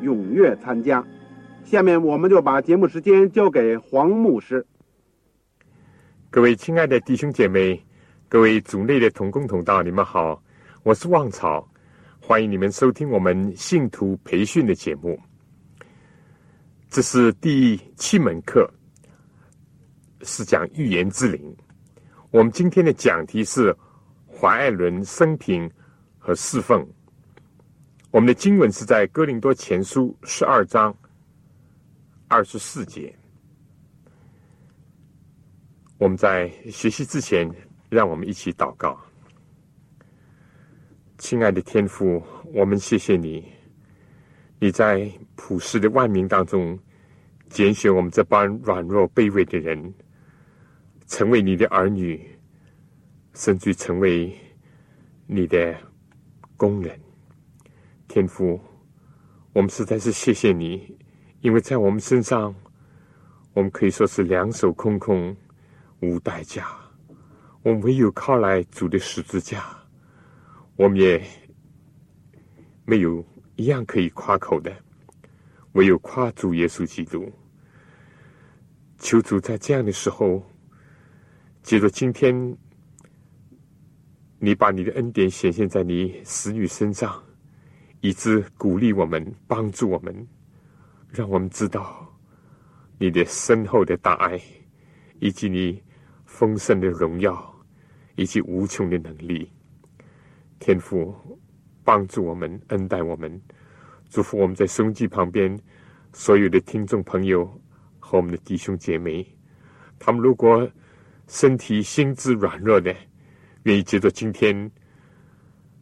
踊跃参加。下面我们就把节目时间交给黄牧师。各位亲爱的弟兄姐妹，各位组内的同工同道，你们好，我是旺草，欢迎你们收听我们信徒培训的节目。这是第七门课，是讲预言之灵。我们今天的讲题是怀爱伦生平和侍奉。我们的经文是在哥林多前书十二章二十四节。我们在学习之前，让我们一起祷告。亲爱的天父，我们谢谢你，你在普世的万民当中拣选我们这帮软弱卑微的人。成为你的儿女，甚至成为你的工人，天父，我们实在是谢谢你，因为在我们身上，我们可以说是两手空空，无代价。我们唯有靠来主的十字架，我们也没有一样可以夸口的，唯有夸主耶稣基督。求主在这样的时候。记住，今天你把你的恩典显现在你使女身上，以致鼓励我们、帮助我们，让我们知道你的深厚的大爱，以及你丰盛的荣耀，以及无穷的能力。天父帮助我们、恩待我们，祝福我们在收音机旁边所有的听众朋友和我们的弟兄姐妹。他们如果身体心智软弱的，愿意接着今天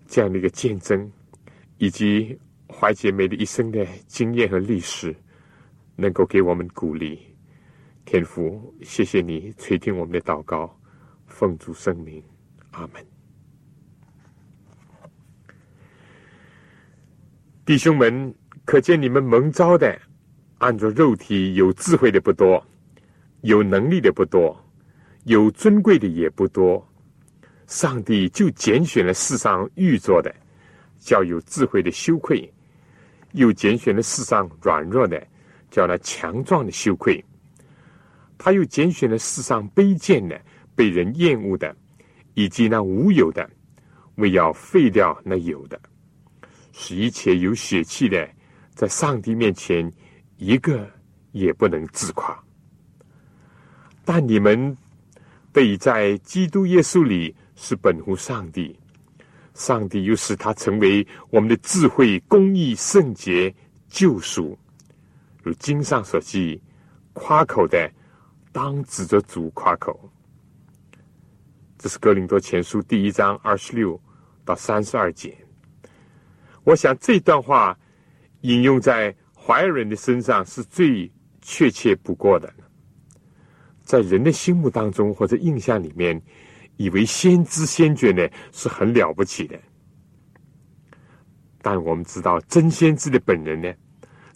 这样的一个见证，以及怀姐妹的一生的经验和历史，能够给我们鼓励。天父，谢谢你垂听我们的祷告，奉主圣名，阿门。弟兄们，可见你们蒙召的，按着肉体有智慧的不多，有能力的不多。有尊贵的也不多，上帝就拣选了世上愚拙的，叫有智慧的羞愧；又拣选了世上软弱的，叫那强壮的羞愧。他又拣选了世上卑贱的、被人厌恶的，以及那无有的，为要废掉那有的，使一切有血气的，在上帝面前一个也不能自夸。但你们。被在基督耶稣里是本乎上帝，上帝又使他成为我们的智慧、公义、圣洁、救赎。如经上所记，夸口的当指着主夸口。这是哥林多前书第一章二十六到三十二节。我想这段话引用在怀人的身上是最确切不过的。在人的心目当中或者印象里面，以为先知先觉呢是很了不起的，但我们知道真先知的本人呢，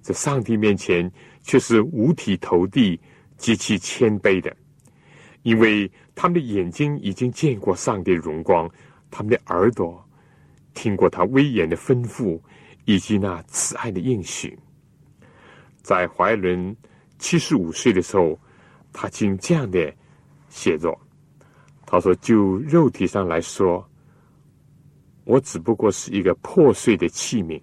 在上帝面前却是五体投地、极其谦卑的，因为他们的眼睛已经见过上帝的荣光，他们的耳朵听过他威严的吩咐以及那慈爱的应许。在怀伦七十五岁的时候。他竟这样的写作，他说：“就肉体上来说，我只不过是一个破碎的器皿。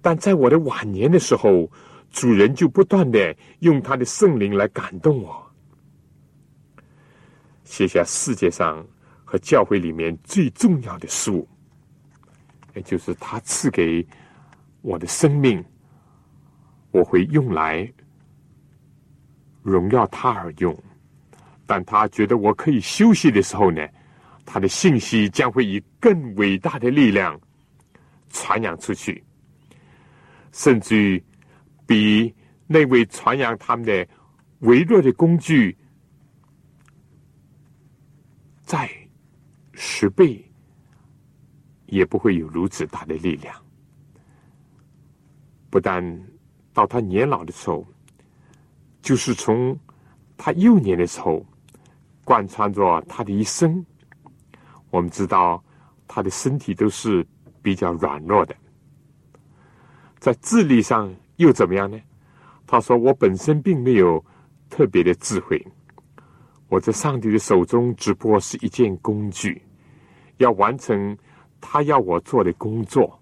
但在我的晚年的时候，主人就不断的用他的圣灵来感动我，写下世界上和教会里面最重要的书，也就是他赐给我的生命，我会用来荣耀他而用。但他觉得我可以休息的时候呢，他的信息将会以更伟大的力量传扬出去，甚至于比那位传扬他们的微弱的工具再十倍，也不会有如此大的力量。不但到他年老的时候，就是从他幼年的时候。贯穿着他的一生，我们知道他的身体都是比较软弱的，在智力上又怎么样呢？他说：“我本身并没有特别的智慧，我在上帝的手中只不过是一件工具，要完成他要我做的工作，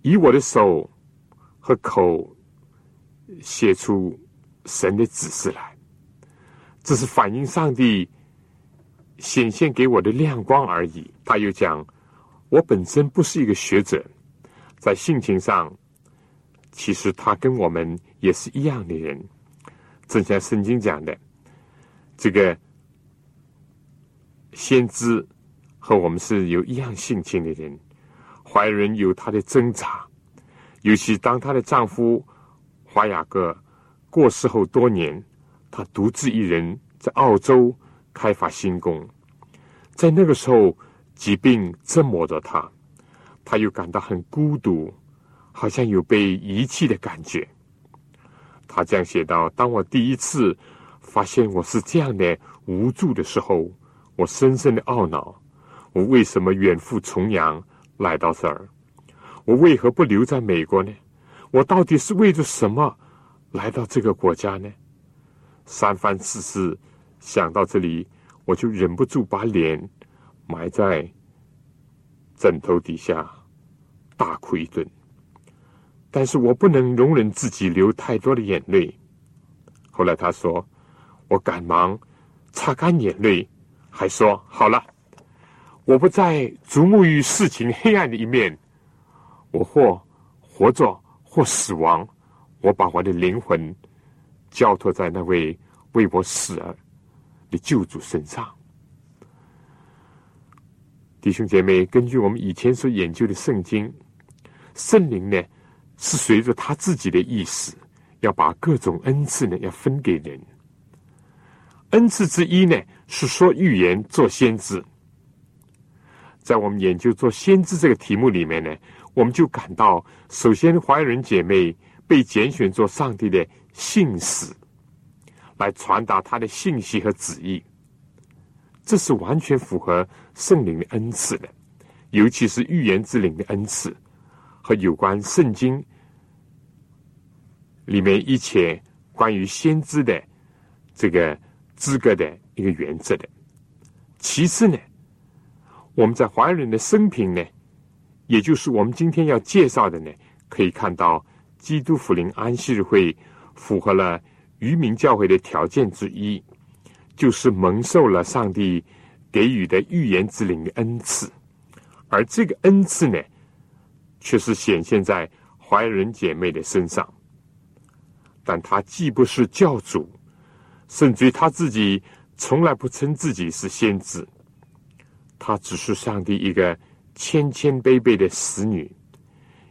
以我的手和口写出神的指示来。”这是反映上帝显现给我的亮光而已。他又讲，我本身不是一个学者，在性情上，其实他跟我们也是一样的人。正像圣经讲的，这个先知和我们是有一样性情的人。怀人有他的挣扎，尤其当她的丈夫华雅各过世后多年。他独自一人在澳洲开发新工，在那个时候，疾病折磨着他，他又感到很孤独，好像有被遗弃的感觉。他这样写道：“当我第一次发现我是这样的无助的时候，我深深的懊恼：我为什么远赴重洋来到这儿？我为何不留在美国呢？我到底是为着什么来到这个国家呢？”三番四次想到这里，我就忍不住把脸埋在枕头底下大哭一顿。但是我不能容忍自己流太多的眼泪。后来他说：“我赶忙擦干眼泪，还说好了，我不再瞩目于事情黑暗的一面。我或活着，或死亡，我把我的灵魂。”交托在那位为我死而的救主身上，弟兄姐妹，根据我们以前所研究的圣经，圣灵呢是随着他自己的意思，要把各种恩赐呢要分给人。恩赐之一呢是说预言、做先知。在我们研究做先知这个题目里面呢，我们就感到，首先华人姐妹被拣选做上帝的。信使来传达他的信息和旨意，这是完全符合圣灵的恩赐的，尤其是预言之灵的恩赐和有关圣经里面一切关于先知的这个资格的一个原则的。其次呢，我们在华人的生平呢，也就是我们今天要介绍的呢，可以看到基督福临安息日会。符合了渔民教会的条件之一，就是蒙受了上帝给予的预言之灵的恩赐，而这个恩赐呢，却是显现在怀仁姐妹的身上。但他既不是教主，甚至于他自己从来不称自己是先知，他只是上帝一个谦谦卑卑的使女，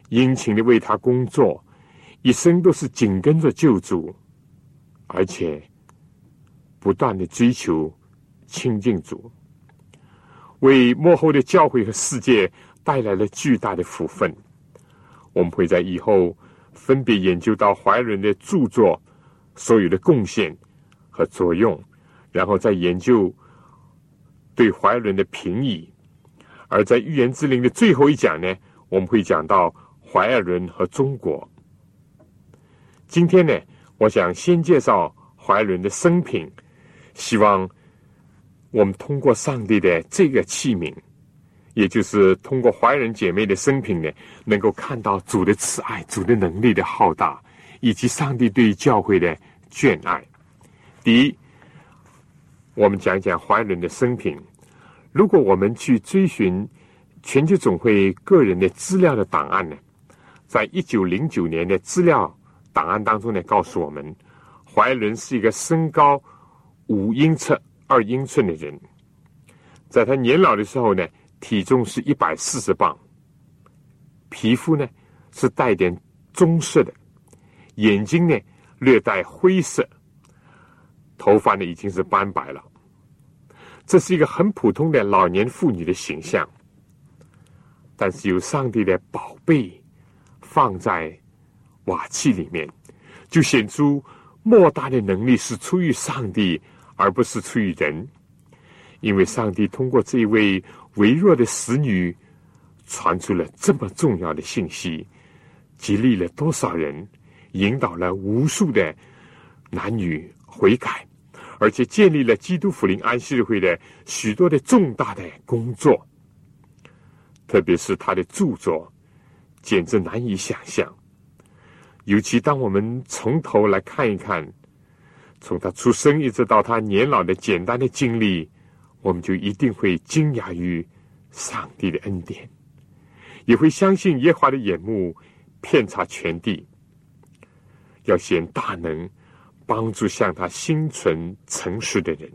殷勤的为他工作。一生都是紧跟着救主，而且不断的追求亲近主，为幕后的教会和世界带来了巨大的福分。我们会在以后分别研究到怀仁的著作所有的贡献和作用，然后再研究对怀仁的评议。而在预言之灵的最后一讲呢，我们会讲到怀尔伦和中国。今天呢，我想先介绍怀伦的生平，希望我们通过上帝的这个器皿，也就是通过怀仁姐妹的生平呢，能够看到主的慈爱、主的能力的浩大，以及上帝对教会的眷爱。第一，我们讲讲怀伦的生平。如果我们去追寻全球总会个人的资料的档案呢，在一九零九年的资料档案当中呢，告诉我们，怀伦是一个身高五英尺二英寸的人，在他年老的时候呢。体重是一百四十磅，皮肤呢是带点棕色的，眼睛呢略带灰色，头发呢已经是斑白了。这是一个很普通的老年妇女的形象，但是有上帝的宝贝放在瓦器里面，就显出莫大的能力是出于上帝，而不是出于人，因为上帝通过这一位。微弱的使女传出了这么重要的信息，激励了多少人，引导了无数的男女悔改，而且建立了基督福临安息日会的许多的重大的工作。特别是他的著作，简直难以想象。尤其当我们从头来看一看，从他出生一直到他年老的简单的经历。我们就一定会惊讶于上帝的恩典，也会相信耶华的眼目遍察全地，要显大能，帮助向他心存诚实的人，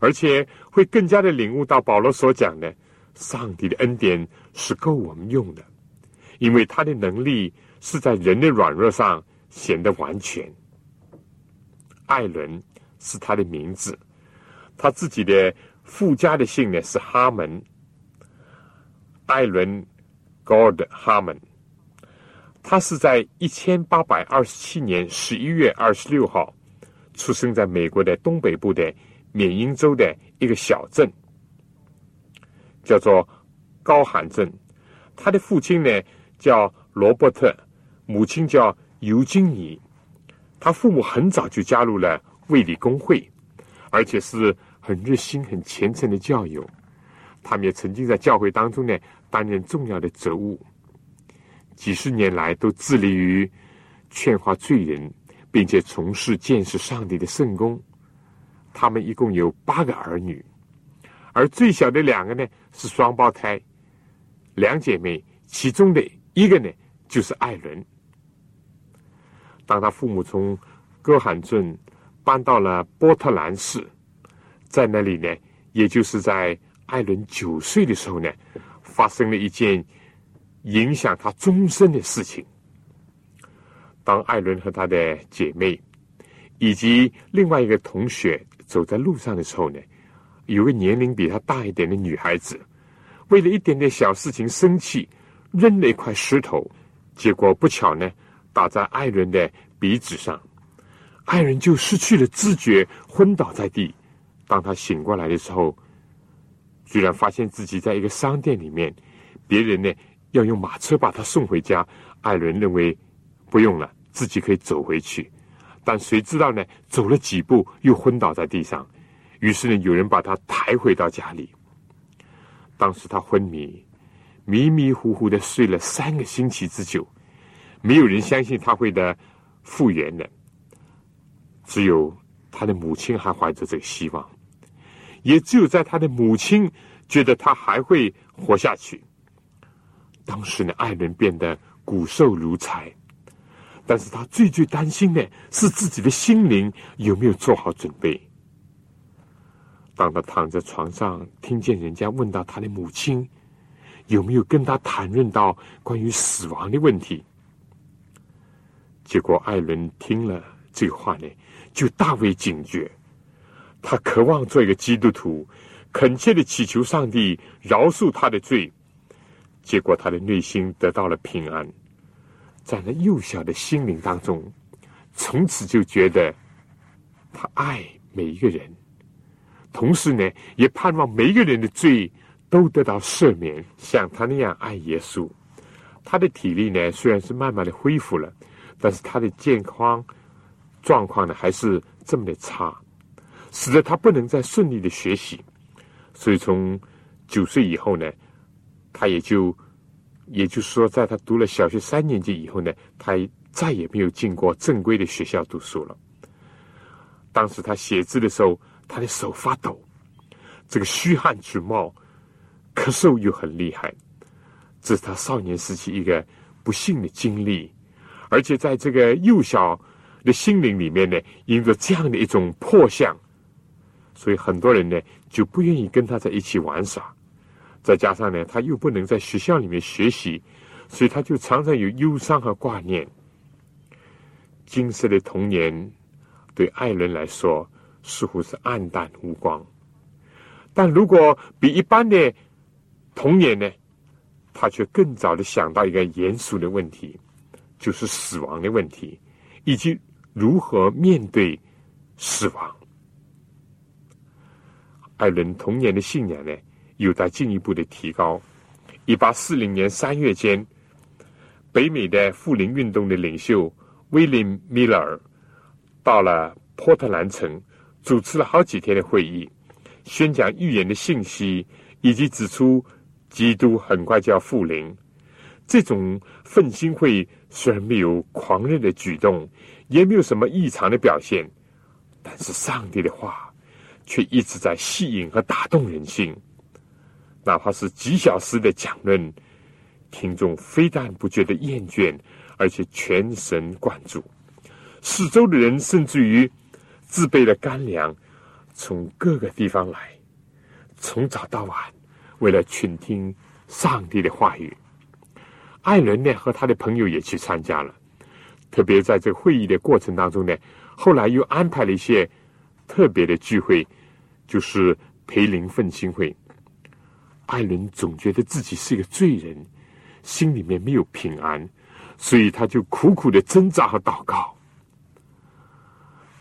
而且会更加的领悟到保罗所讲的，上帝的恩典是够我们用的，因为他的能力是在人的软弱上显得完全。艾伦是他的名字。他自己的附加的姓呢是哈门，艾伦 ·God 哈门。他是在一千八百二十七年十一月二十六号出生在美国的东北部的缅因州的一个小镇，叫做高罕镇。他的父亲呢叫罗伯特，母亲叫尤金尼。他父母很早就加入了卫理公会，而且是。很热心、很虔诚的教友，他们也曾经在教会当中呢担任重要的职务。几十年来都致力于劝化罪人，并且从事见识上帝的圣功。他们一共有八个儿女，而最小的两个呢是双胞胎，两姐妹，其中的一个呢就是艾伦。当他父母从哥罕镇搬到了波特兰市。在那里呢，也就是在艾伦九岁的时候呢，发生了一件影响他终身的事情。当艾伦和他的姐妹以及另外一个同学走在路上的时候呢，有个年龄比他大一点的女孩子，为了一点点小事情生气，扔了一块石头，结果不巧呢，打在艾伦的鼻子上，艾伦就失去了知觉，昏倒在地。当他醒过来的时候，居然发现自己在一个商店里面，别人呢要用马车把他送回家。艾伦认为不用了，自己可以走回去，但谁知道呢？走了几步又昏倒在地上。于是呢，有人把他抬回到家里。当时他昏迷，迷迷糊糊的睡了三个星期之久，没有人相信他会的复原的，只有他的母亲还怀着这个希望。也只有在他的母亲觉得他还会活下去。当时呢，艾伦变得骨瘦如柴，但是他最最担心的是自己的心灵有没有做好准备。当他躺在床上，听见人家问到他的母亲有没有跟他谈论到关于死亡的问题，结果艾伦听了这个话呢，就大为警觉。他渴望做一个基督徒，恳切的祈求上帝饶恕他的罪，结果他的内心得到了平安，在那幼小的心灵当中，从此就觉得他爱每一个人，同时呢，也盼望每一个人的罪都得到赦免，像他那样爱耶稣。他的体力呢，虽然是慢慢的恢复了，但是他的健康状况呢，还是这么的差。使得他不能再顺利的学习，所以从九岁以后呢，他也就，也就是说，在他读了小学三年级以后呢，他再也没有进过正规的学校读书了。当时他写字的时候，他的手发抖，这个虚汗直冒，咳嗽又很厉害。这是他少年时期一个不幸的经历，而且在这个幼小的心灵里面呢，因着这样的一种破相，所以很多人呢就不愿意跟他在一起玩耍。再加上呢，他又不能在学校里面学习，所以他就常常有忧伤和挂念。金色的童年对艾伦来说似乎是暗淡无光，但如果比一般的童年呢？他却更早的想到一个严肃的问题，就是死亡的问题，以及如何面对死亡。艾伦童年的信仰呢，有待进一步的提高。一八四零年三月间，北美的富林运动的领袖威廉·米勒尔到了波特兰城，主持了好几天的会议，宣讲预言的信息，以及指出。基督很快就要复临，这种奋兴会虽然没有狂热的举动，也没有什么异常的表现，但是上帝的话却一直在吸引和打动人心。哪怕是几小时的讲论，听众非但不觉得厌倦，而且全神贯注。四周的人甚至于自备了干粮，从各个地方来，从早到晚。为了倾听上帝的话语，艾伦呢和他的朋友也去参加了。特别在这会议的过程当中呢，后来又安排了一些特别的聚会，就是培灵奋兴会。艾伦总觉得自己是一个罪人，心里面没有平安，所以他就苦苦的挣扎和祷告。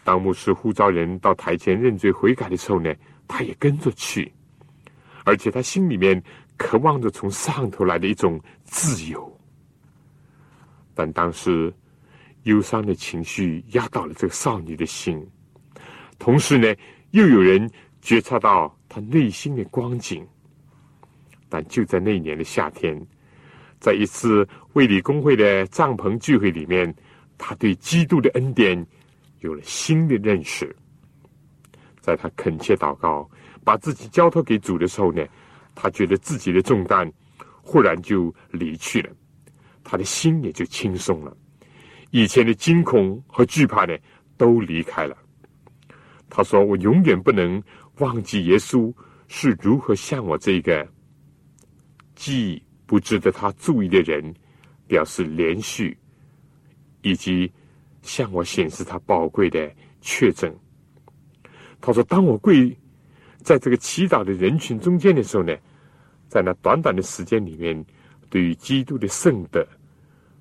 当牧师呼召人到台前认罪悔改的时候呢，他也跟着去。而且他心里面渴望着从上头来的一种自由，但当时忧伤的情绪压倒了这个少女的心，同时呢，又有人觉察到她内心的光景。但就在那年的夏天，在一次卫理公会的帐篷聚会里面，他对基督的恩典有了新的认识，在他恳切祷告。把自己交托给主的时候呢，他觉得自己的重担忽然就离去了，他的心也就轻松了，以前的惊恐和惧怕呢都离开了。他说：“我永远不能忘记耶稣是如何向我这个既不值得他注意的人表示连续，以及向我显示他宝贵的确证。”他说：“当我跪。”在这个祈祷的人群中间的时候呢，在那短短的时间里面，对于基督的圣德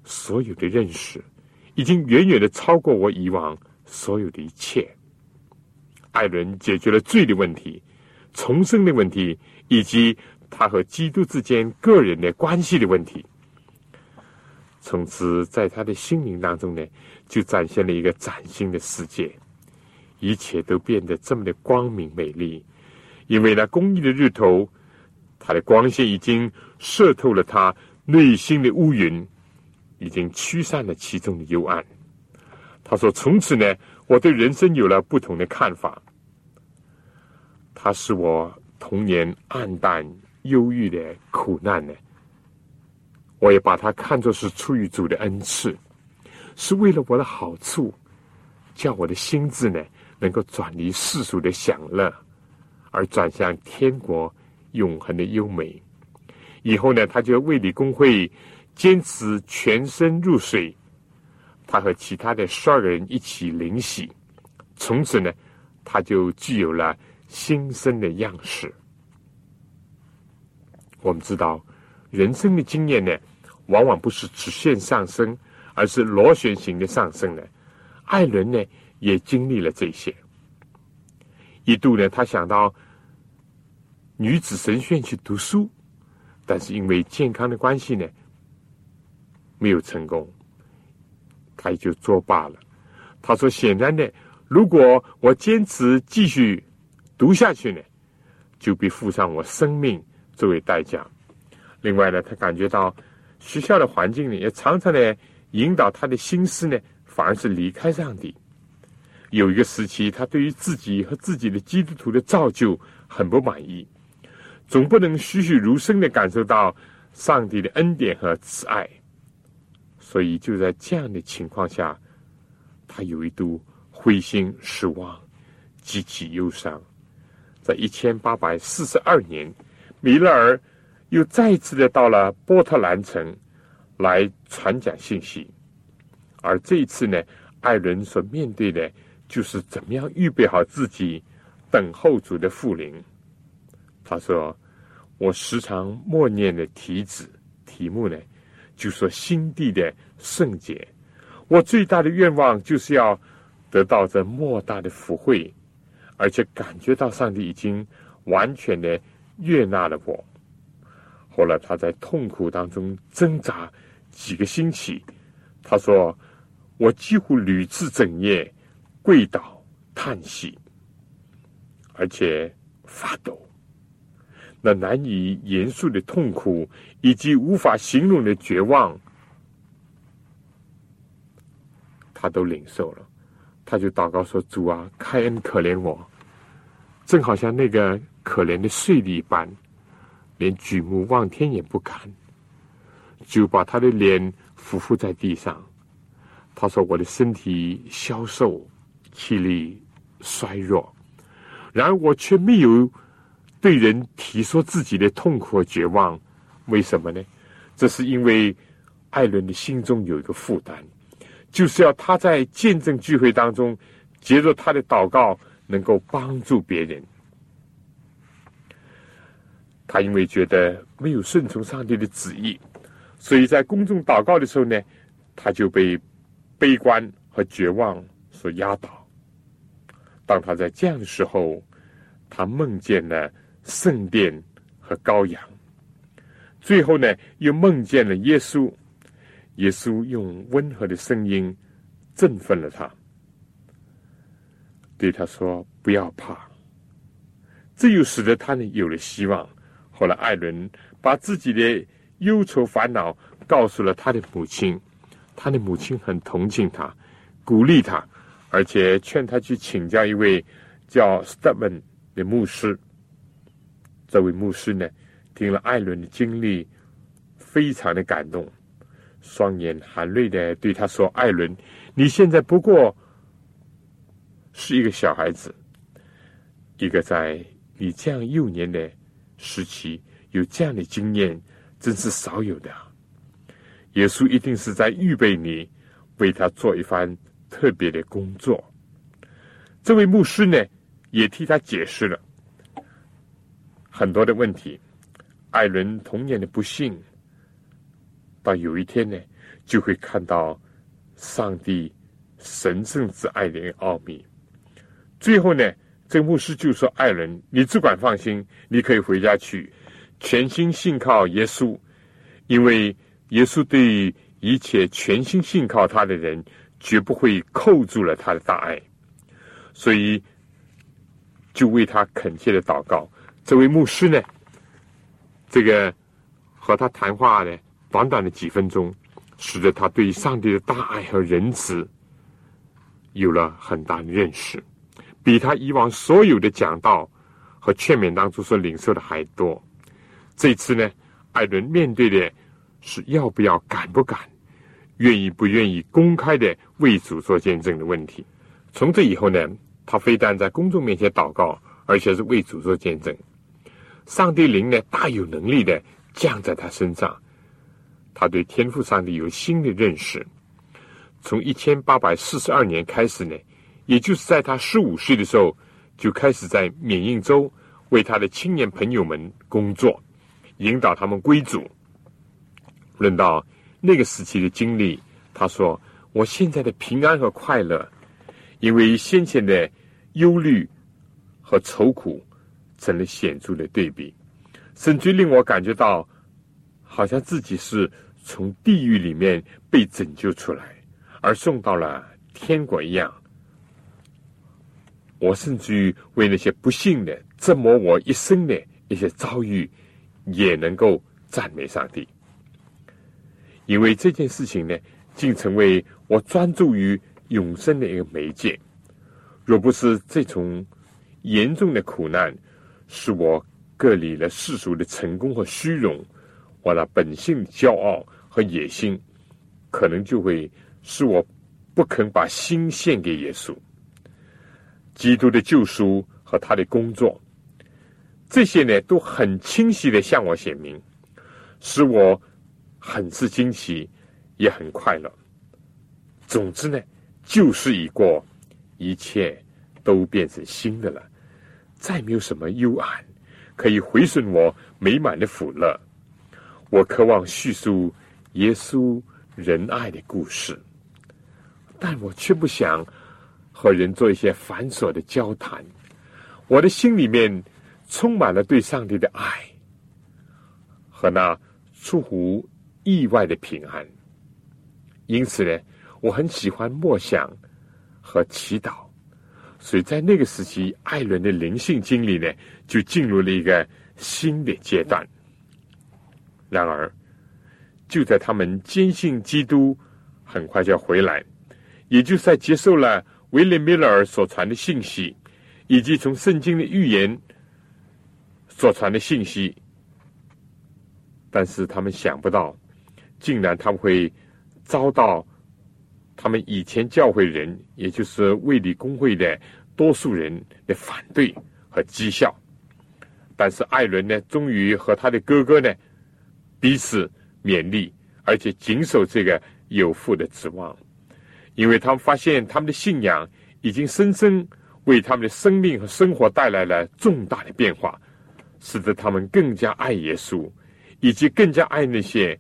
所有的认识，已经远远的超过我以往所有的一切。艾伦解决了罪的问题、重生的问题，以及他和基督之间个人的关系的问题。从此，在他的心灵当中呢，就展现了一个崭新的世界，一切都变得这么的光明美丽。因为那公益的日头，它的光线已经射透了他内心的乌云，已经驱散了其中的幽暗。他说：“从此呢，我对人生有了不同的看法。他是我童年暗淡忧郁的苦难呢，我也把它看作是出于主的恩赐，是为了我的好处，叫我的心智呢能够转离世俗的享乐。”而转向天国永恒的优美。以后呢，他就为理公会坚持全身入水。他和其他的十二个人一起灵洗，从此呢，他就具有了新生的样式。我们知道，人生的经验呢，往往不是直线上升，而是螺旋形的上升的。艾伦呢，也经历了这些。一度呢，他想到女子神学院去读书，但是因为健康的关系呢，没有成功，他也就作罢了。他说：“显然呢，如果我坚持继续读下去呢，就必付上我生命作为代价。另外呢，他感觉到学校的环境呢，也常常呢引导他的心思呢，反而是离开上帝。有一个时期，他对于自己和自己的基督徒的造就很不满意，总不能栩栩如生的感受到上帝的恩典和慈爱。所以就在这样的情况下，他有一度灰心失望，极其忧伤。在一千八百四十二年，米勒尔又再次的到了波特兰城来传讲信息，而这一次呢，艾伦所面对的。就是怎么样预备好自己，等候主的复临。他说：“我时常默念的题子题目呢，就说心地的圣洁。我最大的愿望就是要得到这莫大的福慧，而且感觉到上帝已经完全的悦纳了我。后来他在痛苦当中挣扎几个星期，他说：我几乎屡次整夜。”跪倒叹息，而且发抖，那难以言述的痛苦以及无法形容的绝望，他都领受了。他就祷告说：“主啊，开恩可怜我，正好像那个可怜的税吏般，连举目望天也不敢，就把他的脸伏伏在地上。他说：我的身体消瘦。”气力衰弱，然而我却没有对人提说自己的痛苦和绝望。为什么呢？这是因为艾伦的心中有一个负担，就是要他在见证聚会当中，接着他的祷告，能够帮助别人。他因为觉得没有顺从上帝的旨意，所以在公众祷告的时候呢，他就被悲观和绝望所压倒。当他在这样的时候，他梦见了圣殿和羔羊，最后呢，又梦见了耶稣。耶稣用温和的声音振奋了他，对他说：“不要怕。”这又使得他呢有了希望。后来，艾伦把自己的忧愁烦恼告诉了他的母亲，他的母亲很同情他，鼓励他。而且劝他去请教一位叫 Stephen 的牧师。这位牧师呢，听了艾伦的经历，非常的感动，双眼含泪的对他说：“艾伦，你现在不过是一个小孩子，一个在你这样幼年的时期有这样的经验，真是少有的。耶稣一定是在预备你，为他做一番。”特别的工作，这位牧师呢，也替他解释了很多的问题。艾伦童年的不幸，到有一天呢，就会看到上帝神圣之爱的奥秘。最后呢，这个牧师就说：“艾伦，你只管放心，你可以回家去，全心信靠耶稣，因为耶稣对一切全心信靠他的人。”绝不会扣住了他的大爱，所以就为他恳切的祷告。这位牧师呢，这个和他谈话呢，短短的几分钟，使得他对上帝的大爱和仁慈有了很大的认识，比他以往所有的讲道和劝勉当中所领受的还多。这次呢，艾伦面对的是要不要、敢不敢。愿意不愿意公开的为主做见证的问题。从这以后呢，他非但在公众面前祷告，而且是为主做见证。上帝灵呢，大有能力的降在他身上。他对天赋上帝有新的认识。从一千八百四十二年开始呢，也就是在他十五岁的时候，就开始在缅因州为他的青年朋友们工作，引导他们归主。论到。那个时期的经历，他说：“我现在的平安和快乐，因为先前的忧虑和愁苦成了显著的对比，甚至令我感觉到，好像自己是从地狱里面被拯救出来，而送到了天国一样。我甚至于为那些不幸的折磨我一生的一些遭遇，也能够赞美上帝。因为这件事情呢，竟成为我专注于永生的一个媒介。若不是这种严重的苦难，使我隔离了世俗的成功和虚荣，我那本性的骄傲和野心，可能就会使我不肯把心献给耶稣。基督的救赎和他的工作，这些呢都很清晰的向我显明，使我很是惊奇，也很快乐。总之呢，旧事已过，一切都变成新的了。再没有什么幽暗可以毁损我美满的福乐。我渴望叙述耶稣仁爱的故事，但我却不想和人做一些繁琐的交谈。我的心里面充满了对上帝的爱和那出乎意外的平安。因此呢，我很喜欢默想和祈祷。所以在那个时期，艾伦的灵性经历呢，就进入了一个新的阶段。然而，就在他们坚信基督很快就要回来，也就是在接受了威廉·米勒尔所传的信息，以及从圣经的预言所传的信息，但是他们想不到，竟然他们会遭到。他们以前教会人，也就是卫理公会的多数人的反对和讥笑，但是艾伦呢，终于和他的哥哥呢彼此勉励，而且谨守这个有父的指望，因为他们发现他们的信仰已经深深为他们的生命和生活带来了重大的变化，使得他们更加爱耶稣，以及更加爱那些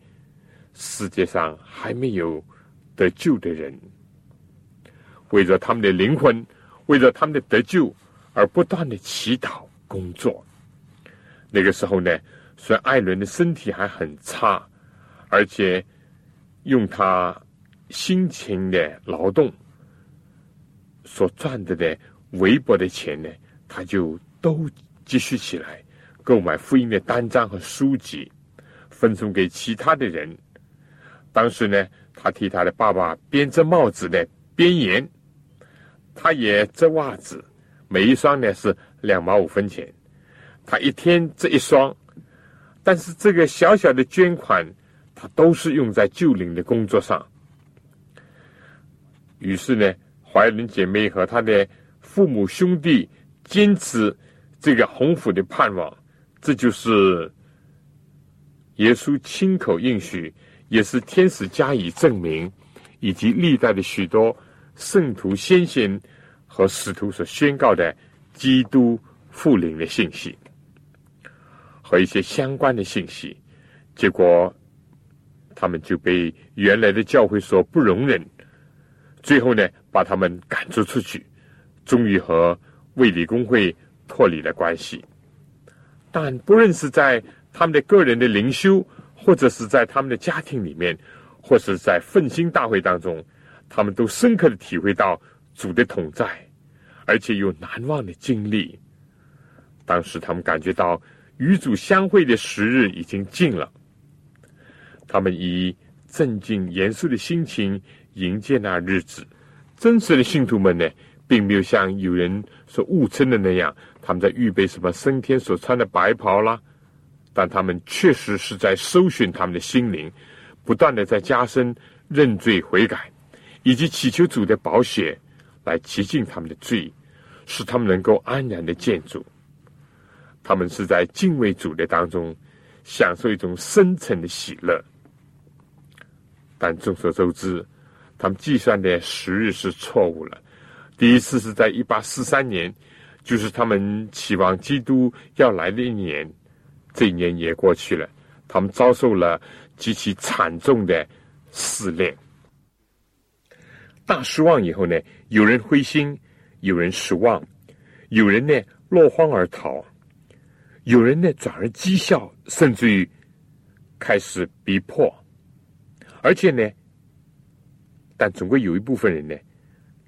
世界上还没有。得救的人，为着他们的灵魂，为了他们的得救而不断的祈祷工作。那个时候呢，虽然艾伦的身体还很差，而且用他辛勤的劳动所赚的的微薄的钱呢，他就都积蓄起来，购买福音的单张和书籍，分送给其他的人。当时呢。他替他的爸爸编织帽子的边沿，他也织袜子，每一双呢是两毛五分钱。他一天织一双，但是这个小小的捐款，他都是用在救灵的工作上。于是呢，怀仁姐妹和他的父母兄弟坚持这个鸿福的盼望，这就是耶稣亲口应许。也是天使加以证明，以及历代的许多圣徒先贤和使徒所宣告的基督复临的信息，和一些相关的信息，结果他们就被原来的教会所不容忍，最后呢，把他们赶逐出去，终于和卫理公会脱离了关系。但不论是在他们的个人的灵修。或者是在他们的家庭里面，或是在奋兴大会当中，他们都深刻的体会到主的同在，而且有难忘的经历。当时他们感觉到与主相会的时日已经近了，他们以镇静严肃的心情迎接那日子。真实的信徒们呢，并没有像有人所误称的那样，他们在预备什么升天所穿的白袍啦。但他们确实是在搜寻他们的心灵，不断的在加深认罪悔改，以及祈求主的宝血来洁净他们的罪，使他们能够安然的建筑。他们是在敬畏主的当中享受一种深沉的喜乐。但众所周知，他们计算的时日是错误了。第一次是在一八四三年，就是他们期望基督要来的一年。这一年也过去了，他们遭受了极其惨重的试炼。大失望以后呢，有人灰心，有人失望，有人呢落荒而逃，有人呢转而讥笑，甚至于开始逼迫。而且呢，但总归有一部分人呢，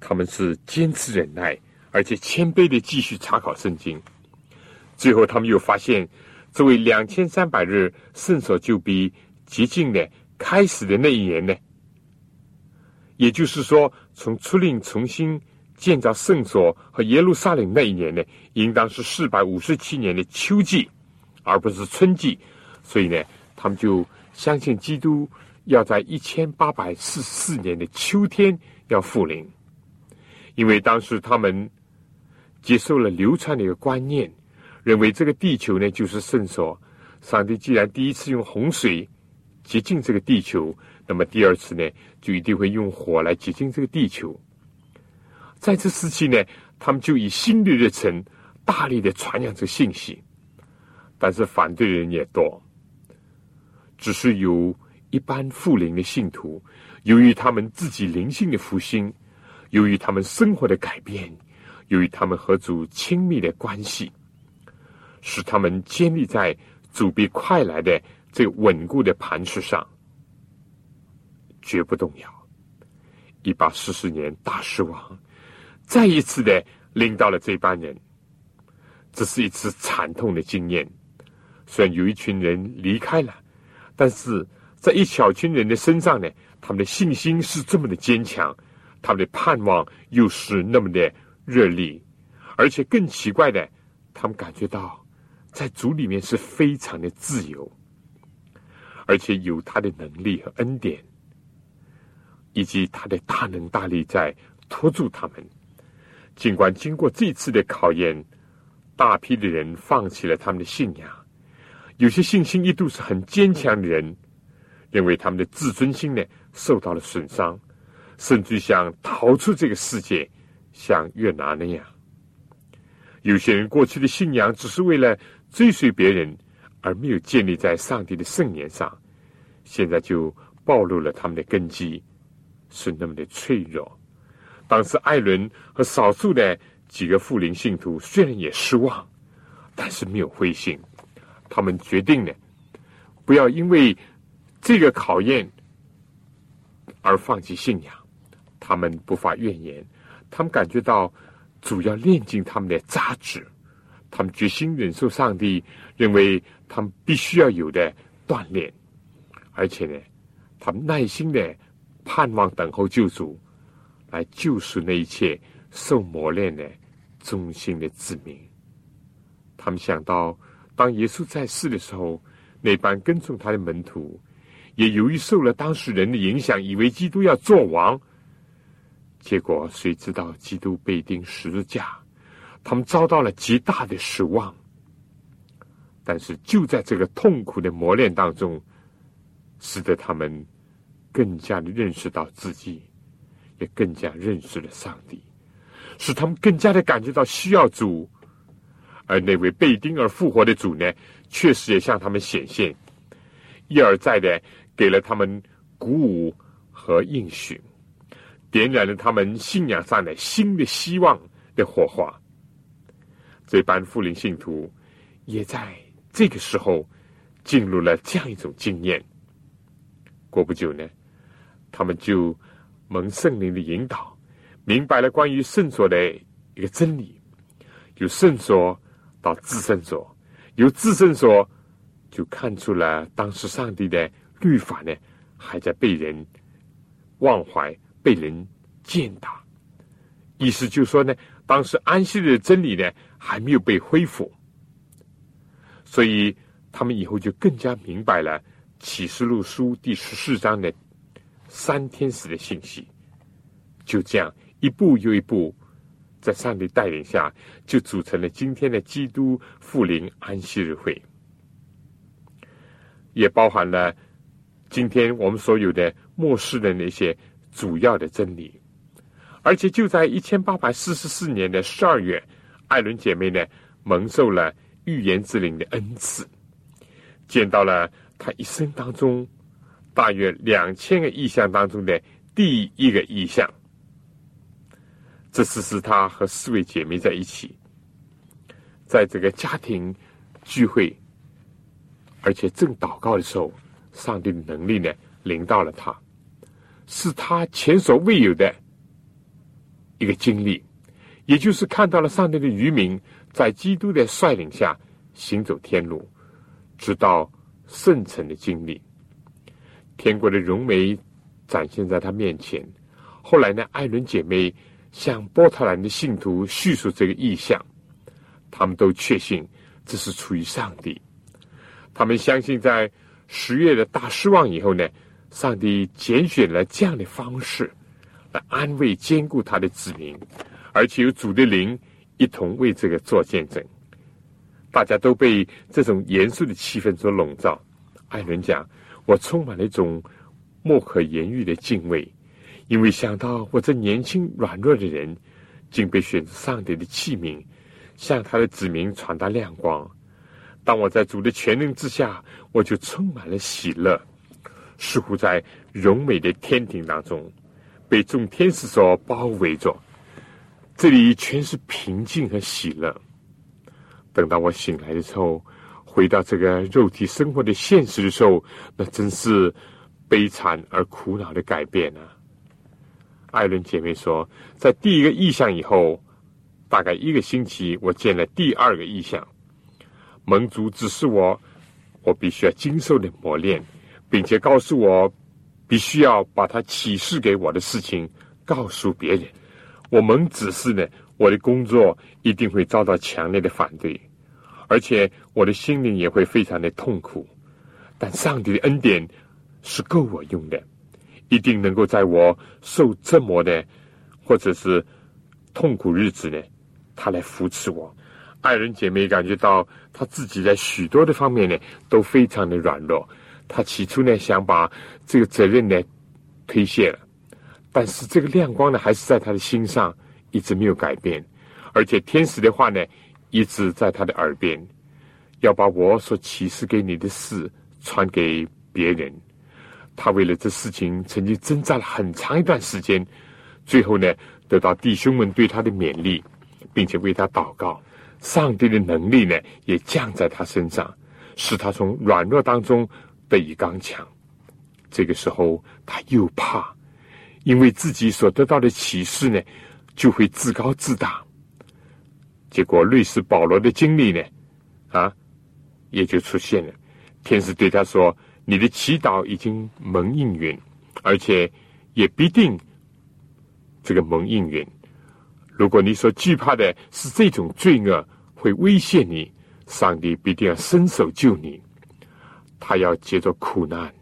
他们是坚持忍耐，而且谦卑的继续查考圣经。最后，他们又发现。这位两千三百日圣所就比极尽的开始的那一年呢，也就是说，从出令重新建造圣所和耶路撒冷那一年呢，应当是四百五十七年的秋季，而不是春季。所以呢，他们就相信基督要在一千八百四十四年的秋天要复临，因为当时他们接受了流传的一个观念。认为这个地球呢就是圣所，上帝既然第一次用洪水洁净这个地球，那么第二次呢就一定会用火来洁净这个地球。在这时期呢，他们就以新的热忱大力的传扬这信息，但是反对的人也多。只是有一般富灵的信徒，由于他们自己灵性的复兴，由于他们生活的改变，由于他们和主亲密的关系。使他们建立在主必快来的这稳固的磐石上，绝不动摇。一八四四年大失亡，再一次的领到了这班人，这是一次惨痛的经验。虽然有一群人离开了，但是在一小群人的身上呢，他们的信心是这么的坚强，他们的盼望又是那么的热烈，而且更奇怪的，他们感觉到。在主里面是非常的自由，而且有他的能力和恩典，以及他的大能大力在托住他们。尽管经过这次的考验，大批的人放弃了他们的信仰，有些信心一度是很坚强的人，认为他们的自尊心呢受到了损伤，甚至想逃出这个世界，像越南那样。有些人过去的信仰只是为了。追随别人而没有建立在上帝的圣言上，现在就暴露了他们的根基是那么的脆弱。当时艾伦和少数的几个富灵信徒虽然也失望，但是没有灰心。他们决定呢，不要因为这个考验而放弃信仰。他们不发怨言，他们感觉到主要炼尽他们的杂质。他们决心忍受上帝认为他们必须要有的锻炼，而且呢，他们耐心的盼望等候救主来救赎那一切受磨练的忠心的子民。他们想到，当耶稣在世的时候，那班跟从他的门徒也由于受了当事人的影响，以为基督要做王，结果谁知道基督被钉十字架。他们遭到了极大的失望，但是就在这个痛苦的磨练当中，使得他们更加的认识到自己，也更加认识了上帝，使他们更加的感觉到需要主，而那位被钉而复活的主呢，确实也向他们显现，一而再的给了他们鼓舞和应许，点燃了他们信仰上的新的希望的火花。这班富林信徒也在这个时候进入了这样一种经验。过不久呢，他们就蒙圣灵的引导，明白了关于圣所的一个真理：由圣所到至圣所，由至圣所就看出了当时上帝的律法呢还在被人忘怀、被人践踏。意思就是说呢，当时安息日的真理呢。还没有被恢复，所以他们以后就更加明白了启示录书第十四章的三天时的信息。就这样一步又一步，在上帝带领下，就组成了今天的基督复临安息日会，也包含了今天我们所有的末世的那些主要的真理。而且就在一千八百四十四年的十二月。艾伦姐妹呢，蒙受了预言之灵的恩赐，见到了她一生当中大约两千个意象当中的第一个意象。这次是他和四位姐妹在一起，在这个家庭聚会，而且正祷告的时候，上帝的能力呢临到了他，是他前所未有的一个经历。也就是看到了上帝的渔民在基督的率领下行走天路，直到圣城的经历。天国的荣美展现在他面前。后来呢，艾伦姐妹向波特兰的信徒叙述这个意象，他们都确信这是出于上帝。他们相信，在十月的大失望以后呢，上帝拣选了这样的方式来安慰、兼顾他的子民，而且有主的灵一同为这个做见证。大家都被这种严肃的气氛所笼罩。艾伦讲：“我充满了一种莫可言喻的敬畏，因为想到我这年轻软弱的人，竟被选择上帝的器皿，向他的子民传达亮光。当我在主的权能之下，我就充满了喜乐，似乎在荣美的天庭当中，被众天使所包围着，这里全是平静和喜乐。”等到我醒来的时候，回到这个肉体生活的现实的时候，那真是悲惨而苦恼的改变啊！艾伦姐妹说，在第一个意象以后，大概一个星期，我见了第二个意象。盟主指示我，我必须要经受的磨练，并且告诉我，必须要把他启示给我的事情告诉别人。我们指示呢？我的工作一定会遭到强烈的反对，而且我的心灵也会非常的痛苦。但上帝的恩典是够我用的，一定能够在我受折磨的或者是痛苦日子呢，他来扶持我。爱人姐妹感觉到他自己在许多的方面呢都非常的软弱，他起初呢想把这个责任呢推卸了，但是这个亮光呢还是在他的心上。一直没有改变，而且天使的话呢，一直在他的耳边，要把我所启示给你的事传给别人。他为了这事情曾经挣扎了很长一段时间，最后呢，得到弟兄们对他的勉励，并且为他祷告。上帝的能力呢，也降在他身上，使他从软弱当中得以刚强。这个时候，他又怕，因为自己所得到的启示呢。就会自高自大，结果类似保罗的经历呢，啊，也就出现了。天使对他说：“你的祈祷已经蒙应允，而且也必定这个蒙应允。如果你所惧怕的是这种罪恶会威胁你，上帝必定要伸手救你。他要接着苦难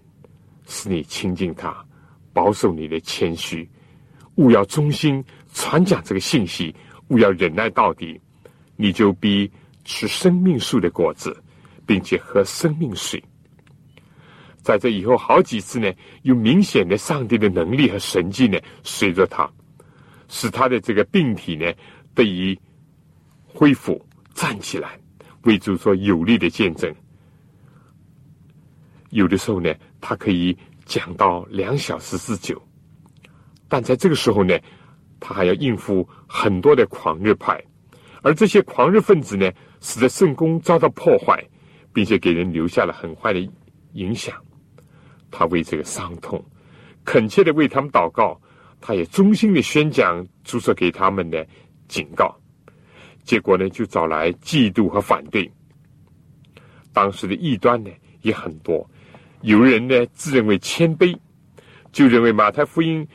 使你亲近他，保守你的谦虚，勿要忠心。”传讲这个信息，勿要忍耐到底，你就必吃生命树的果子，并且喝生命水。在这以后好几次呢，有明显的上帝的能力和神迹呢，随着他，使他的这个病体呢得以恢复，站起来，为主做有力的见证。有的时候呢，他可以讲到两小时之久，但在这个时候呢。他还要应付很多的狂热派，而这些狂热分子呢，使得圣宫遭到破坏，并且给人留下了很坏的影响。他为这个伤痛，恳切的为他们祷告，他也衷心的宣讲注射给他们的警告。结果呢，就找来嫉妒和反对。当时的异端呢也很多，有人呢自认为谦卑，就认为马太福音。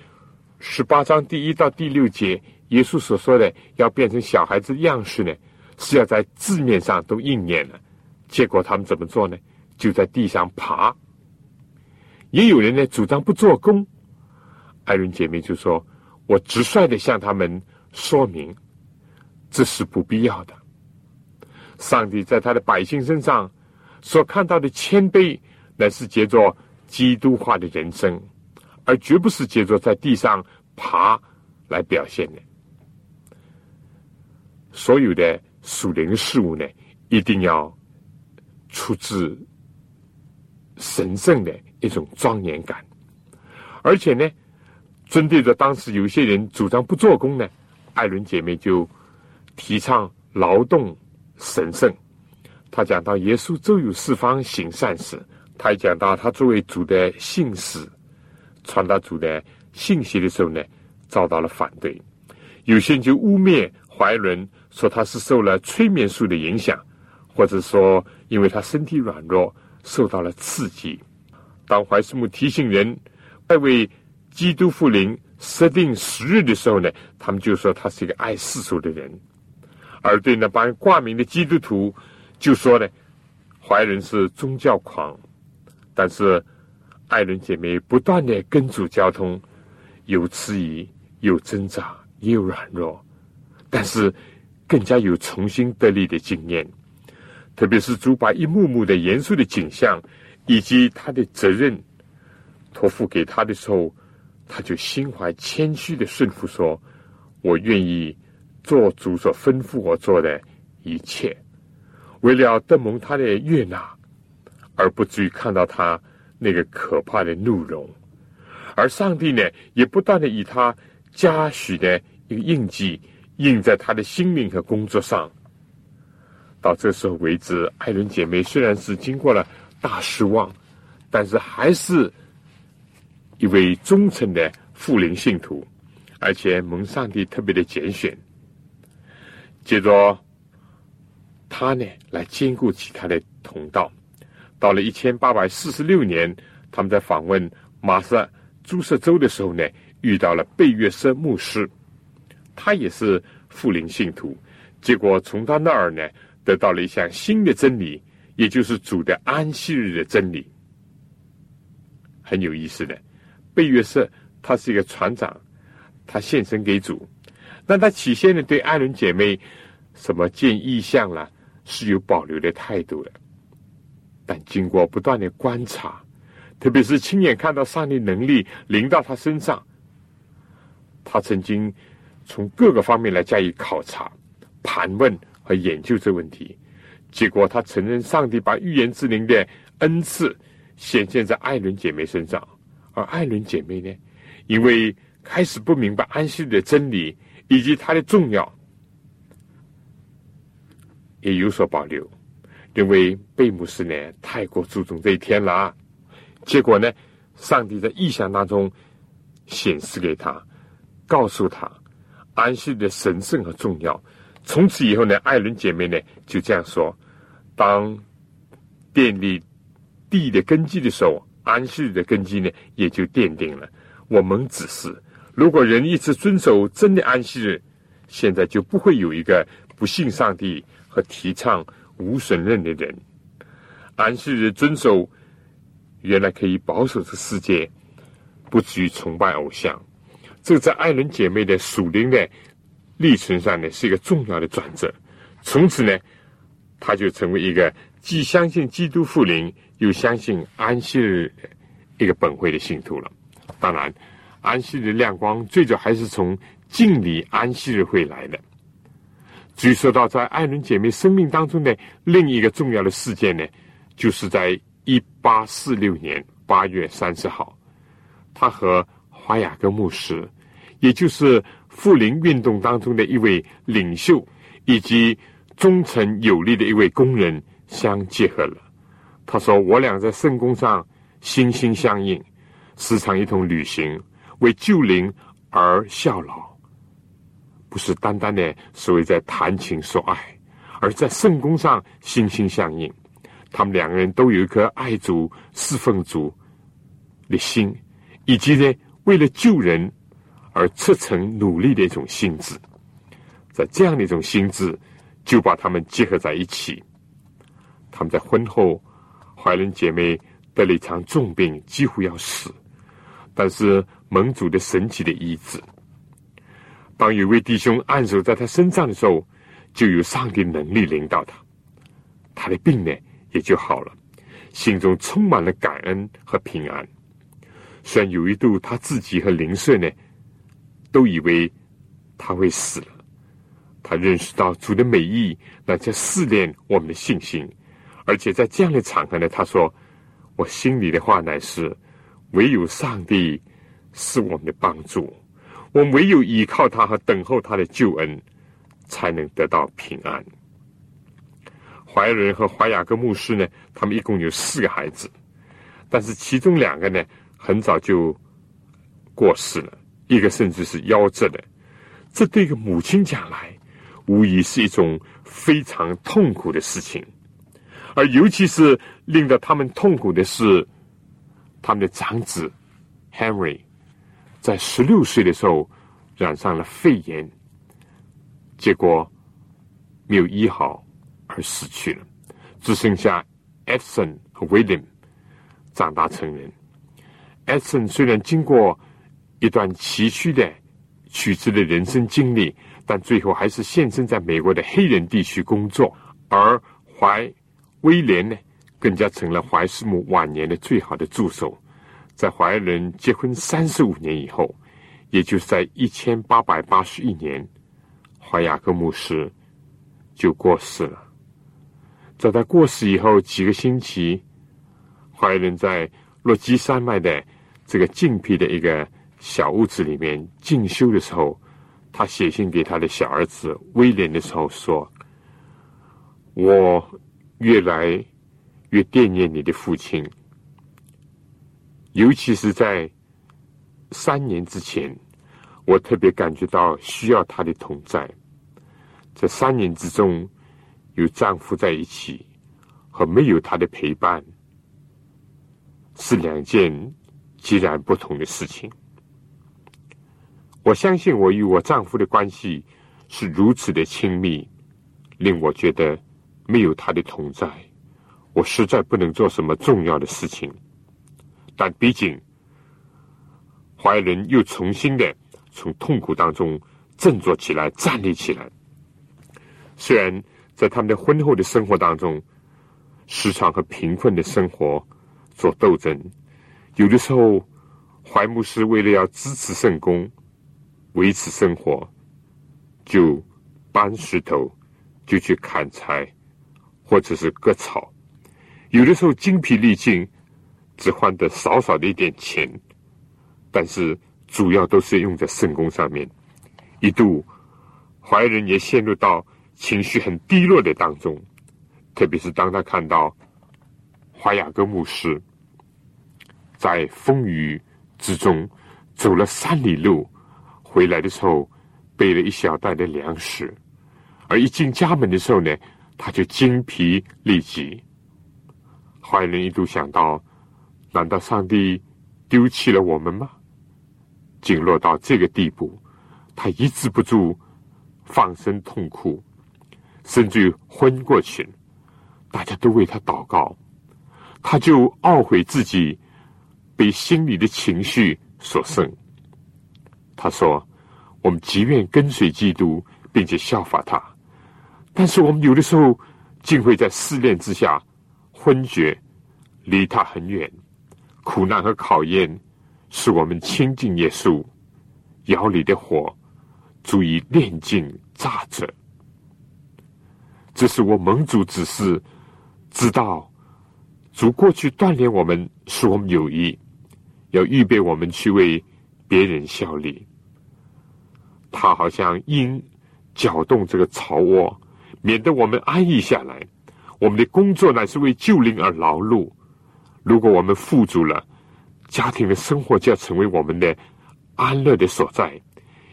十八章第一到第六节，耶稣所说的要变成小孩子样式呢，是要在字面上都应验了。结果他们怎么做呢？就在地上爬。也有人呢主张不做工。艾伦姐妹就说：“我直率的向他们说明，这是不必要的。上帝在他的百姓身上所看到的谦卑，乃是结作基督化的人生。”而绝不是借着在地上爬来表现的。所有的属灵事物呢，一定要出自神圣的一种庄严感。而且呢，针对着当时有些人主张不做工呢，艾伦姐妹就提倡劳动神圣。他讲到耶稣周游四方行善事，他也讲到他作为主的信使。传达主的信息的时候呢，遭到了反对。有些人就污蔑怀伦，说他是受了催眠术的影响，或者说因为他身体软弱受到了刺激。当怀斯姆提醒人在为基督复临设定时日的时候呢，他们就说他是一个爱世俗的人；而对那帮挂名的基督徒就说呢，怀仁是宗教狂。但是爱伦姐妹不断的跟主交通，有迟疑，有挣扎，也有软弱，但是更加有重新得力的经验。特别是主把一幕幕的严肃的景象。以及他的责任托付给他的时候，他就心怀谦虚的顺服，说：“我愿意做主所吩咐我做的一切，为了得蒙他的悦纳，而不至于看到他那个可怕的怒容。而上帝呢，也不断的以他嘉许的一个印记印在他的心灵和工作上。到这时候为止，艾伦姐妹虽然是经过了。”大失望，但是还是一位忠诚的富灵信徒，而且蒙上帝特别的拣选。接着，他呢来兼顾其他的同道。到了一千八百四十六年，他们在访问马萨诸塞州的时候呢，遇到了贝约瑟牧师，他也是富灵信徒。结果从他那儿呢，得到了一项新的真理。也就是主的安息日的真理，很有意思的。贝约瑟他是一个船长，他献身给主。那他起先呢，对艾伦姐妹什么见异象了，是有保留的态度的。但经过不断的观察，特别是亲眼看到上帝能力临到他身上，他曾经从各个方面来加以考察、盘问和研究这问题。结果，他承认上帝把预言之灵的恩赐显现在艾伦姐妹身上，而艾伦姐妹呢，因为开始不明白安息的真理以及它的重要，也有所保留，认为贝姆斯呢太过注重这一天了。啊结果呢，上帝在意象当中显示给他，告诉他安息的神圣和重要。从此以后呢，艾伦姐妹呢就这样说。当奠立地的根基的时候，安息日的根基呢也就奠定了。我们只是，如果人一直遵守真的安息日，现在就不会有一个不信上帝和提倡无神论的人。安息日遵守，原来可以保守这世界，不至于崇拜偶像。这在爱伦姐妹的属灵的历程上呢，是一个重要的转折。从此呢。他就成为一个既相信基督复临，又相信安息日一个本会的信徒了。当然，安息日亮光最早还是从敬礼安息日会来的。至于说到在艾伦姐妹生命当中的另一个重要的事件呢，就是在一八四六年八月三十号，他和华雅各牧师，也就是复林运动当中的一位领袖，以及。忠诚有力的一位工人相结合了。他说：“我俩在圣宫上心心相印，时常一同旅行，为救灵而效劳。不是单单的所谓在谈情说爱，而在圣宫上心心相印。他们两个人都有一颗爱主、侍奉主的心，以及呢为了救人而赤诚努力的一种心智。在这样的一种心智。”就把他们结合在一起。他们在婚后，怀仁姐妹得了一场重病，几乎要死，但是盟主的神奇的医治。当有位弟兄按手在他身上的时候，就有上帝能力领导他，他的病呢也就好了，心中充满了感恩和平安。虽然有一度他自己和邻舍呢，都以为他会死了。他认识到主的美意，那在试炼我们的信心，而且在这样的场合呢，他说：“我心里的话乃是，唯有上帝是我们的帮助，我们唯有依靠他和等候他的救恩，才能得到平安。”怀仁和怀雅各牧师呢，他们一共有四个孩子，但是其中两个呢，很早就过世了，一个甚至是夭折的。这对一个母亲讲来，无疑是一种非常痛苦的事情。而尤其是令到他们痛苦的是，他们的长子 Henry 在十六岁的时候染上了肺炎，结果没有医好而死去了，只剩下 Edson 和 William 长大成人。Edson 虽然经过一段崎岖的曲折的人生经历，但最后还是现身在美国的黑人地区工作。而怀威廉呢，更加成了怀斯姆晚年的最好的助手。在怀仁结婚三十五年以后，也就是在一千八百八十一年，怀雅各牧师就过世了。在他过世以后几个星期，怀仁在落基山脉的这个静僻的一个。小屋子里面进修的时候，他写信给他的小儿子威廉的时候说：“我越来越惦念你的父亲，尤其是在三年之前，我特别感觉到需要他的同在。这三年之中，有丈夫在一起和没有他的陪伴，是两件截然不同的事情。”我相信我与我丈夫的关系是如此的亲密，令我觉得没有他的同在，我实在不能做什么重要的事情。但毕竟，怀仁又重新的从痛苦当中振作起来，站立起来。虽然在他们的婚后的生活当中，时常和贫困的生活做斗争，有的时候怀牧师为了要支持圣公。维持生活，就搬石头，就去砍柴，或者是割草。有的时候精疲力尽，只换得少少的一点钱，但是主要都是用在圣功上面。一度怀仁也陷入到情绪很低落的当中，特别是当他看到华雅各牧师在风雨之中走了三里路。回来的时候，背了一小袋的粮食，而一进家门的时候呢，他就精疲力竭。坏人一度想到：难道上帝丢弃了我们吗？竟落到这个地步，他抑制不住放声痛哭，甚至昏过去。大家都为他祷告，他就懊悔自己被心里的情绪所胜。他说：“我们极愿跟随基督，并且效法他，但是我们有的时候竟会在试炼之下昏厥，离他很远。苦难和考验使我们亲近耶稣，窑里的火足以炼尽渣者。这是我蒙主指示，知道主过去锻炼我们，使我们有益，要预备我们去为。”别人效力，他好像鹰搅动这个巢窝，免得我们安逸下来。我们的工作乃是为救灵而劳碌。如果我们富足了，家庭的生活就要成为我们的安乐的所在，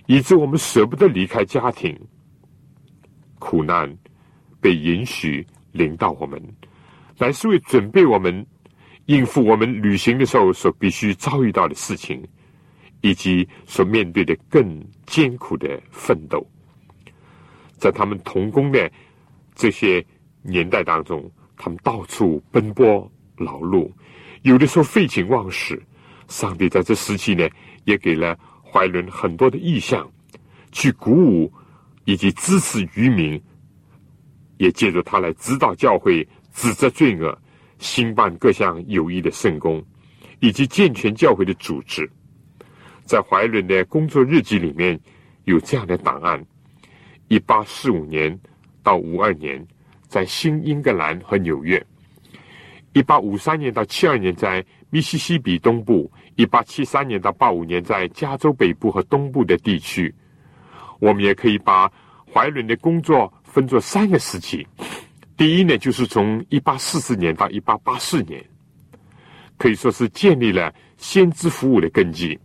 以致我们舍不得离开家庭。苦难被允许临到我们，乃是为准备我们应付我们旅行的时候所必须遭遇到的事情。以及所面对的更艰苦的奋斗，在他们童工的这些年代当中，他们到处奔波劳碌，有的时候废寝忘食。上帝在这时期呢，也给了怀伦很多的意向，去鼓舞以及支持渔民，也借着他来指导教会、指责罪恶、兴办各项有益的圣功，以及健全教会的组织。在怀伦的工作日记里面有这样的档案：一八四五年到五二年在新英格兰和纽约；一八五三年到七二年在密西西比东部；一八七三年到八五年在加州北部和东部的地区。我们也可以把怀伦的工作分作三个时期：第一呢，就是从一八四四年到一八八四年，可以说是建立了先知服务的根基。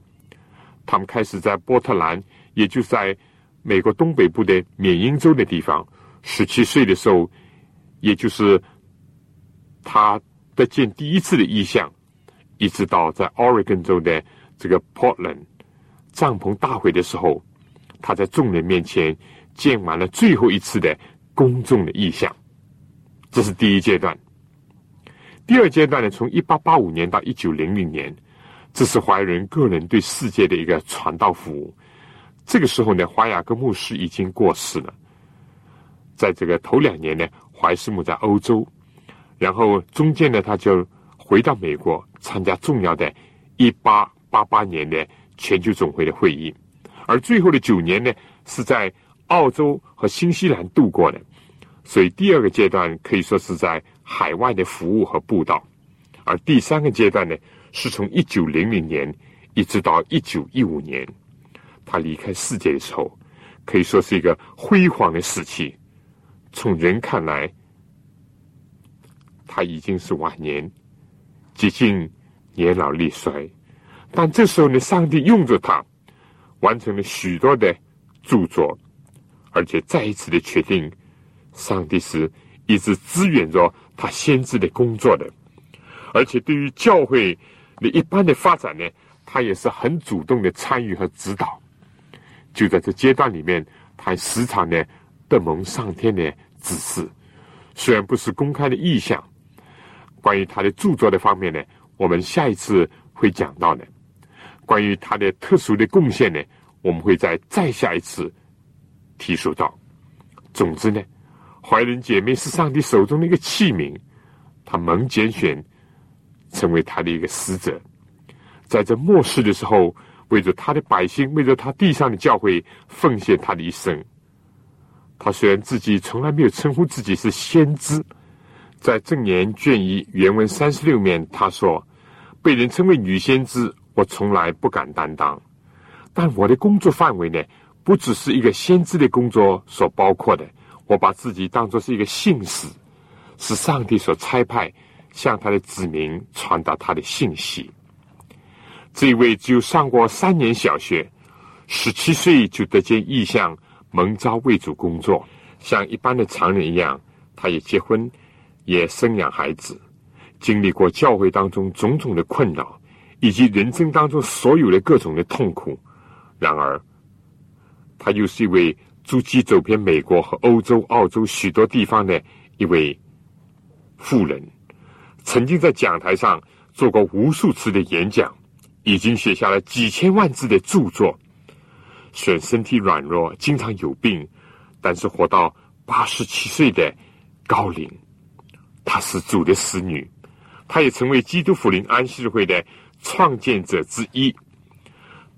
他们开始在波特兰，也就在美国东北部的缅因州的地方。十七岁的时候，也就是他得见第一次的意象，一直到在 Oregon 州的这个 Portland 帐篷大会的时候，他在众人面前见完了最后一次的公众的意象。这是第一阶段。第二阶段呢，从一八八五年到一九零零年，这是怀仁个人对世界的一个传道服务。这个时候呢，华雅各牧师已经过世了。在这个头两年呢，怀斯姆在欧洲，然后中间呢，他就回到美国参加重要的1888年的全球总会的会议，而最后的九年呢，是在澳洲和新西兰度过的。所以第二个阶段可以说是在海外的服务和布道，而第三个阶段呢，是从1900年一直到1915年，他离开世界的时候，可以说是一个辉煌的时期。从人看来，他已经是晚年，接近年老力衰。但这时候呢，上帝用着他，完成了许多的著作，而且再一次的确定，上帝是一直支援着他先知的工作的。而且对于教会你一般的发展呢，他也是很主动的参与和指导。就在这阶段里面，他时常呢得蒙上天的。指示虽然不是公开的意向，关于他的著作的方面呢，我们下一次会讲到的。关于他的特殊的贡献呢，我们会在再下一次提述到。总之呢，怀仁姐妹是上帝手中的一个器皿，他蒙拣选成为他的一个使者，在这末世的时候，为着他的百姓，为着他地上的教会，奉献他的一生。他虽然自己从来没有称呼自己是先知，在正言卷一原文三十六面，他说：“被人称为女先知，我从来不敢担当。但我的工作范围呢，不只是一个先知的工作所包括的。我把自己当作是一个信使，是上帝所差派向他的子民传达他的信息。这位只有上过三年小学，十七岁就得见异象。”蒙召为主工作，像一般的常人一样，他也结婚，也生养孩子，经历过教会当中种种的困扰，以及人生当中所有的各种的痛苦。然而，他又是一位足迹走遍美国和欧洲、澳洲许多地方的一位富人，曾经在讲台上做过无数次的演讲，已经写下了几千万字的著作。虽然身体软弱，经常有病，但是活到八十七岁的高龄，她是主的使女，她也成为基督福临安息日会的创建者之一，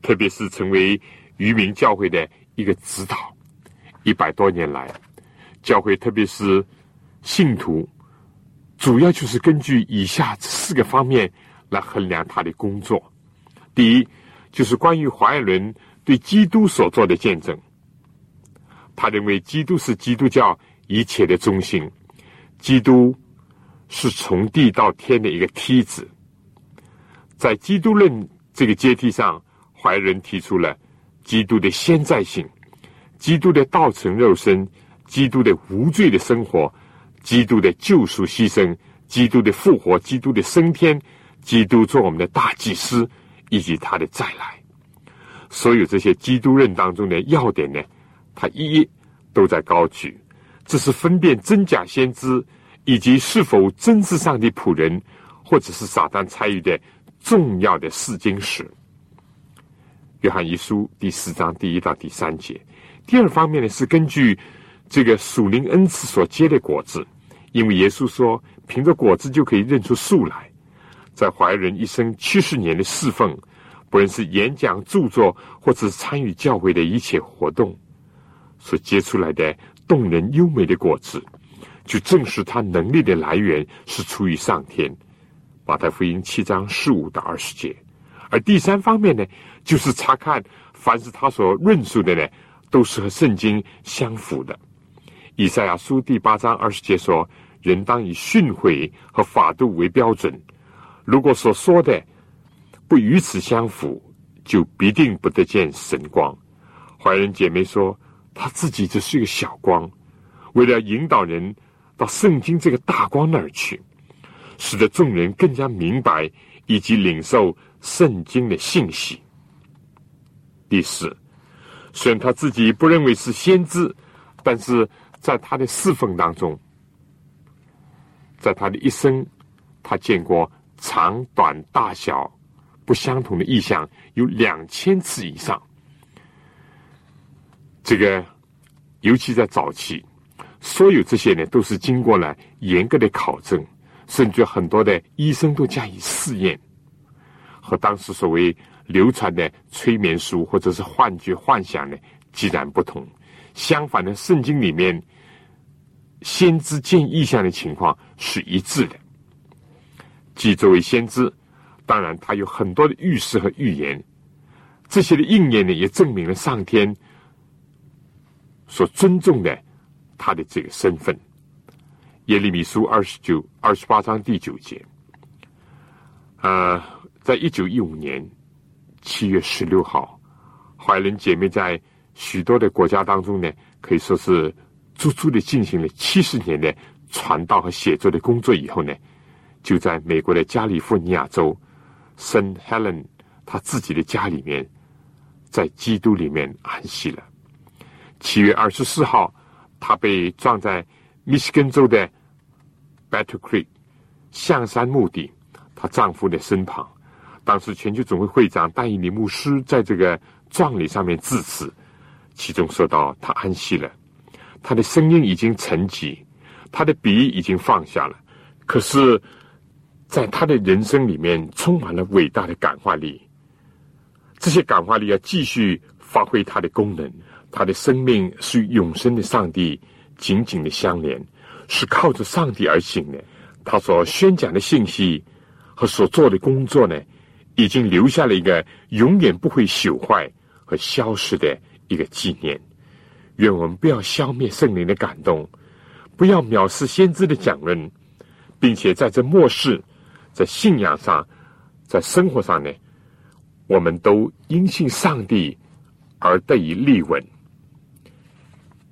特别是成为渔民教会的一个指导。一百多年来，教会特别是信徒，主要就是根据以下四个方面来衡量他的工作。第一，就是关于华伦。对基督所做的见证，他认为基督是基督教一切的中心，基督是从地到天的一个梯子。在基督论这个阶梯上，怀仁提出了基督的先在性、基督的道成肉身、基督的无罪的生活、基督的救赎牺牲、基督的复活、基督的升天、基督做我们的大祭司，以及他的再来。所有这些基督论当中的要点呢，他一一都在高举。这是分辨真假先知以及是否真是上帝仆人，或者是撒旦参与的重要的试金石。约翰一书第四章第一到第三节。第二方面呢，是根据这个属灵恩赐所结的果子，因为耶稣说，凭着果子就可以认出树来。在怀仁一生七十年的侍奉。不论是演讲、著作，或者是参与教会的一切活动，所结出来的动人优美的果子，就证实他能力的来源是出于上天。马太福音七章十五到二十节。而第三方面呢，就是查看凡是他所论述的呢，都是和圣经相符的。以赛亚书第八章二十节说：“人当以训诲和法度为标准。如果所说的。”不与此相符，就必定不得见神光。怀仁姐妹说，她自己只是一个小光，为了引导人到圣经这个大光那儿去，使得众人更加明白以及领受圣经的信息。第四，虽然他自己不认为是先知，但是在他的侍奉当中，在他的一生，他见过长短大小不相同的意象有两千次以上。这个，尤其在早期，所有这些呢，都是经过了严格的考证，甚至很多的医生都加以试验，和当时所谓。流传的催眠术或者是幻觉、幻想呢，截然不同。相反的，圣经里面先知见异象的情况是一致的。即作为先知，当然他有很多的预示和预言，这些的应验呢，也证明了上天所尊重的他的这个身份。耶利米书二十九、二十八章第九节，啊，在一九一五年。七月十六号，怀仁姐妹在许多的国家当中呢，可以说是足足的进行了七十年的传道和写作的工作以后呢，就在美国的加利福尼亚州圣 Helen 他自己的家里面，在基督里面安息了。七月二十四号，他被葬在密西根州的 Battle Creek 象山墓地，她丈夫的身旁。当时全球总会会长戴以里牧师在这个葬礼上面致辞，其中说到他安息了，他的声音已经沉寂，他的笔已经放下了，可是，在他的人生里面充满了伟大的感化力，这些感化力要继续发挥它的功能，他的生命是与永生的上帝紧紧的相连，是靠着上帝而行的，他所宣讲的信息和所做的工作呢？已经留下了一个永远不会朽坏和消失的一个纪念。愿我们不要消灭圣灵的感动，不要藐视先知的讲论，并且在这末世，在信仰上，在生活上呢，我们都因信上帝而得以立稳，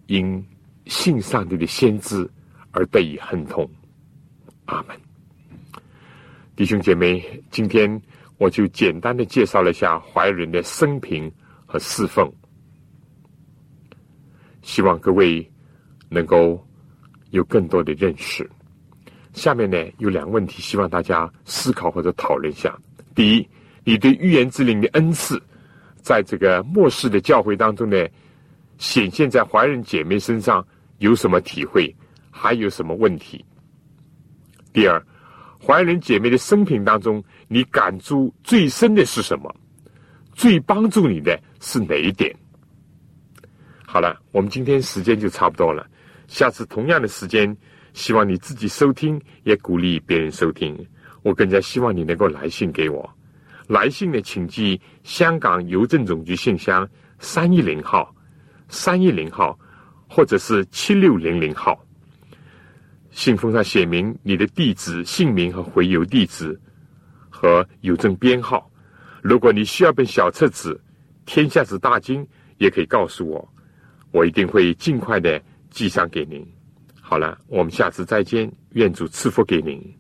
因信上帝的先知而得以亨通。阿门。弟兄姐妹，今天。我就简单的介绍了一下怀仁的生平和侍奉，希望各位能够有更多的认识。下面呢有两个问题，希望大家思考或者讨论一下。第一，你对预言之灵的恩赐，在这个末世的教会当中呢，显现在怀仁姐妹身上有什么体会，还有什么问题？第二。怀仁姐妹的生平当中，你感触最深的是什么？最帮助你的是哪一点？好了，我们今天时间就差不多了。下次同样的时间，希望你自己收听，也鼓励别人收听。我更加希望你能够来信给我。来信呢，请寄香港邮政总局信箱三一零号、三一零号，或者是七六零零号。信封上写明你的地址、姓名和回邮地址和邮政编号。如果你需要本小册子《天下之大经》，也可以告诉我，我一定会尽快的寄上给您。好了，我们下次再见，愿主赐福给您。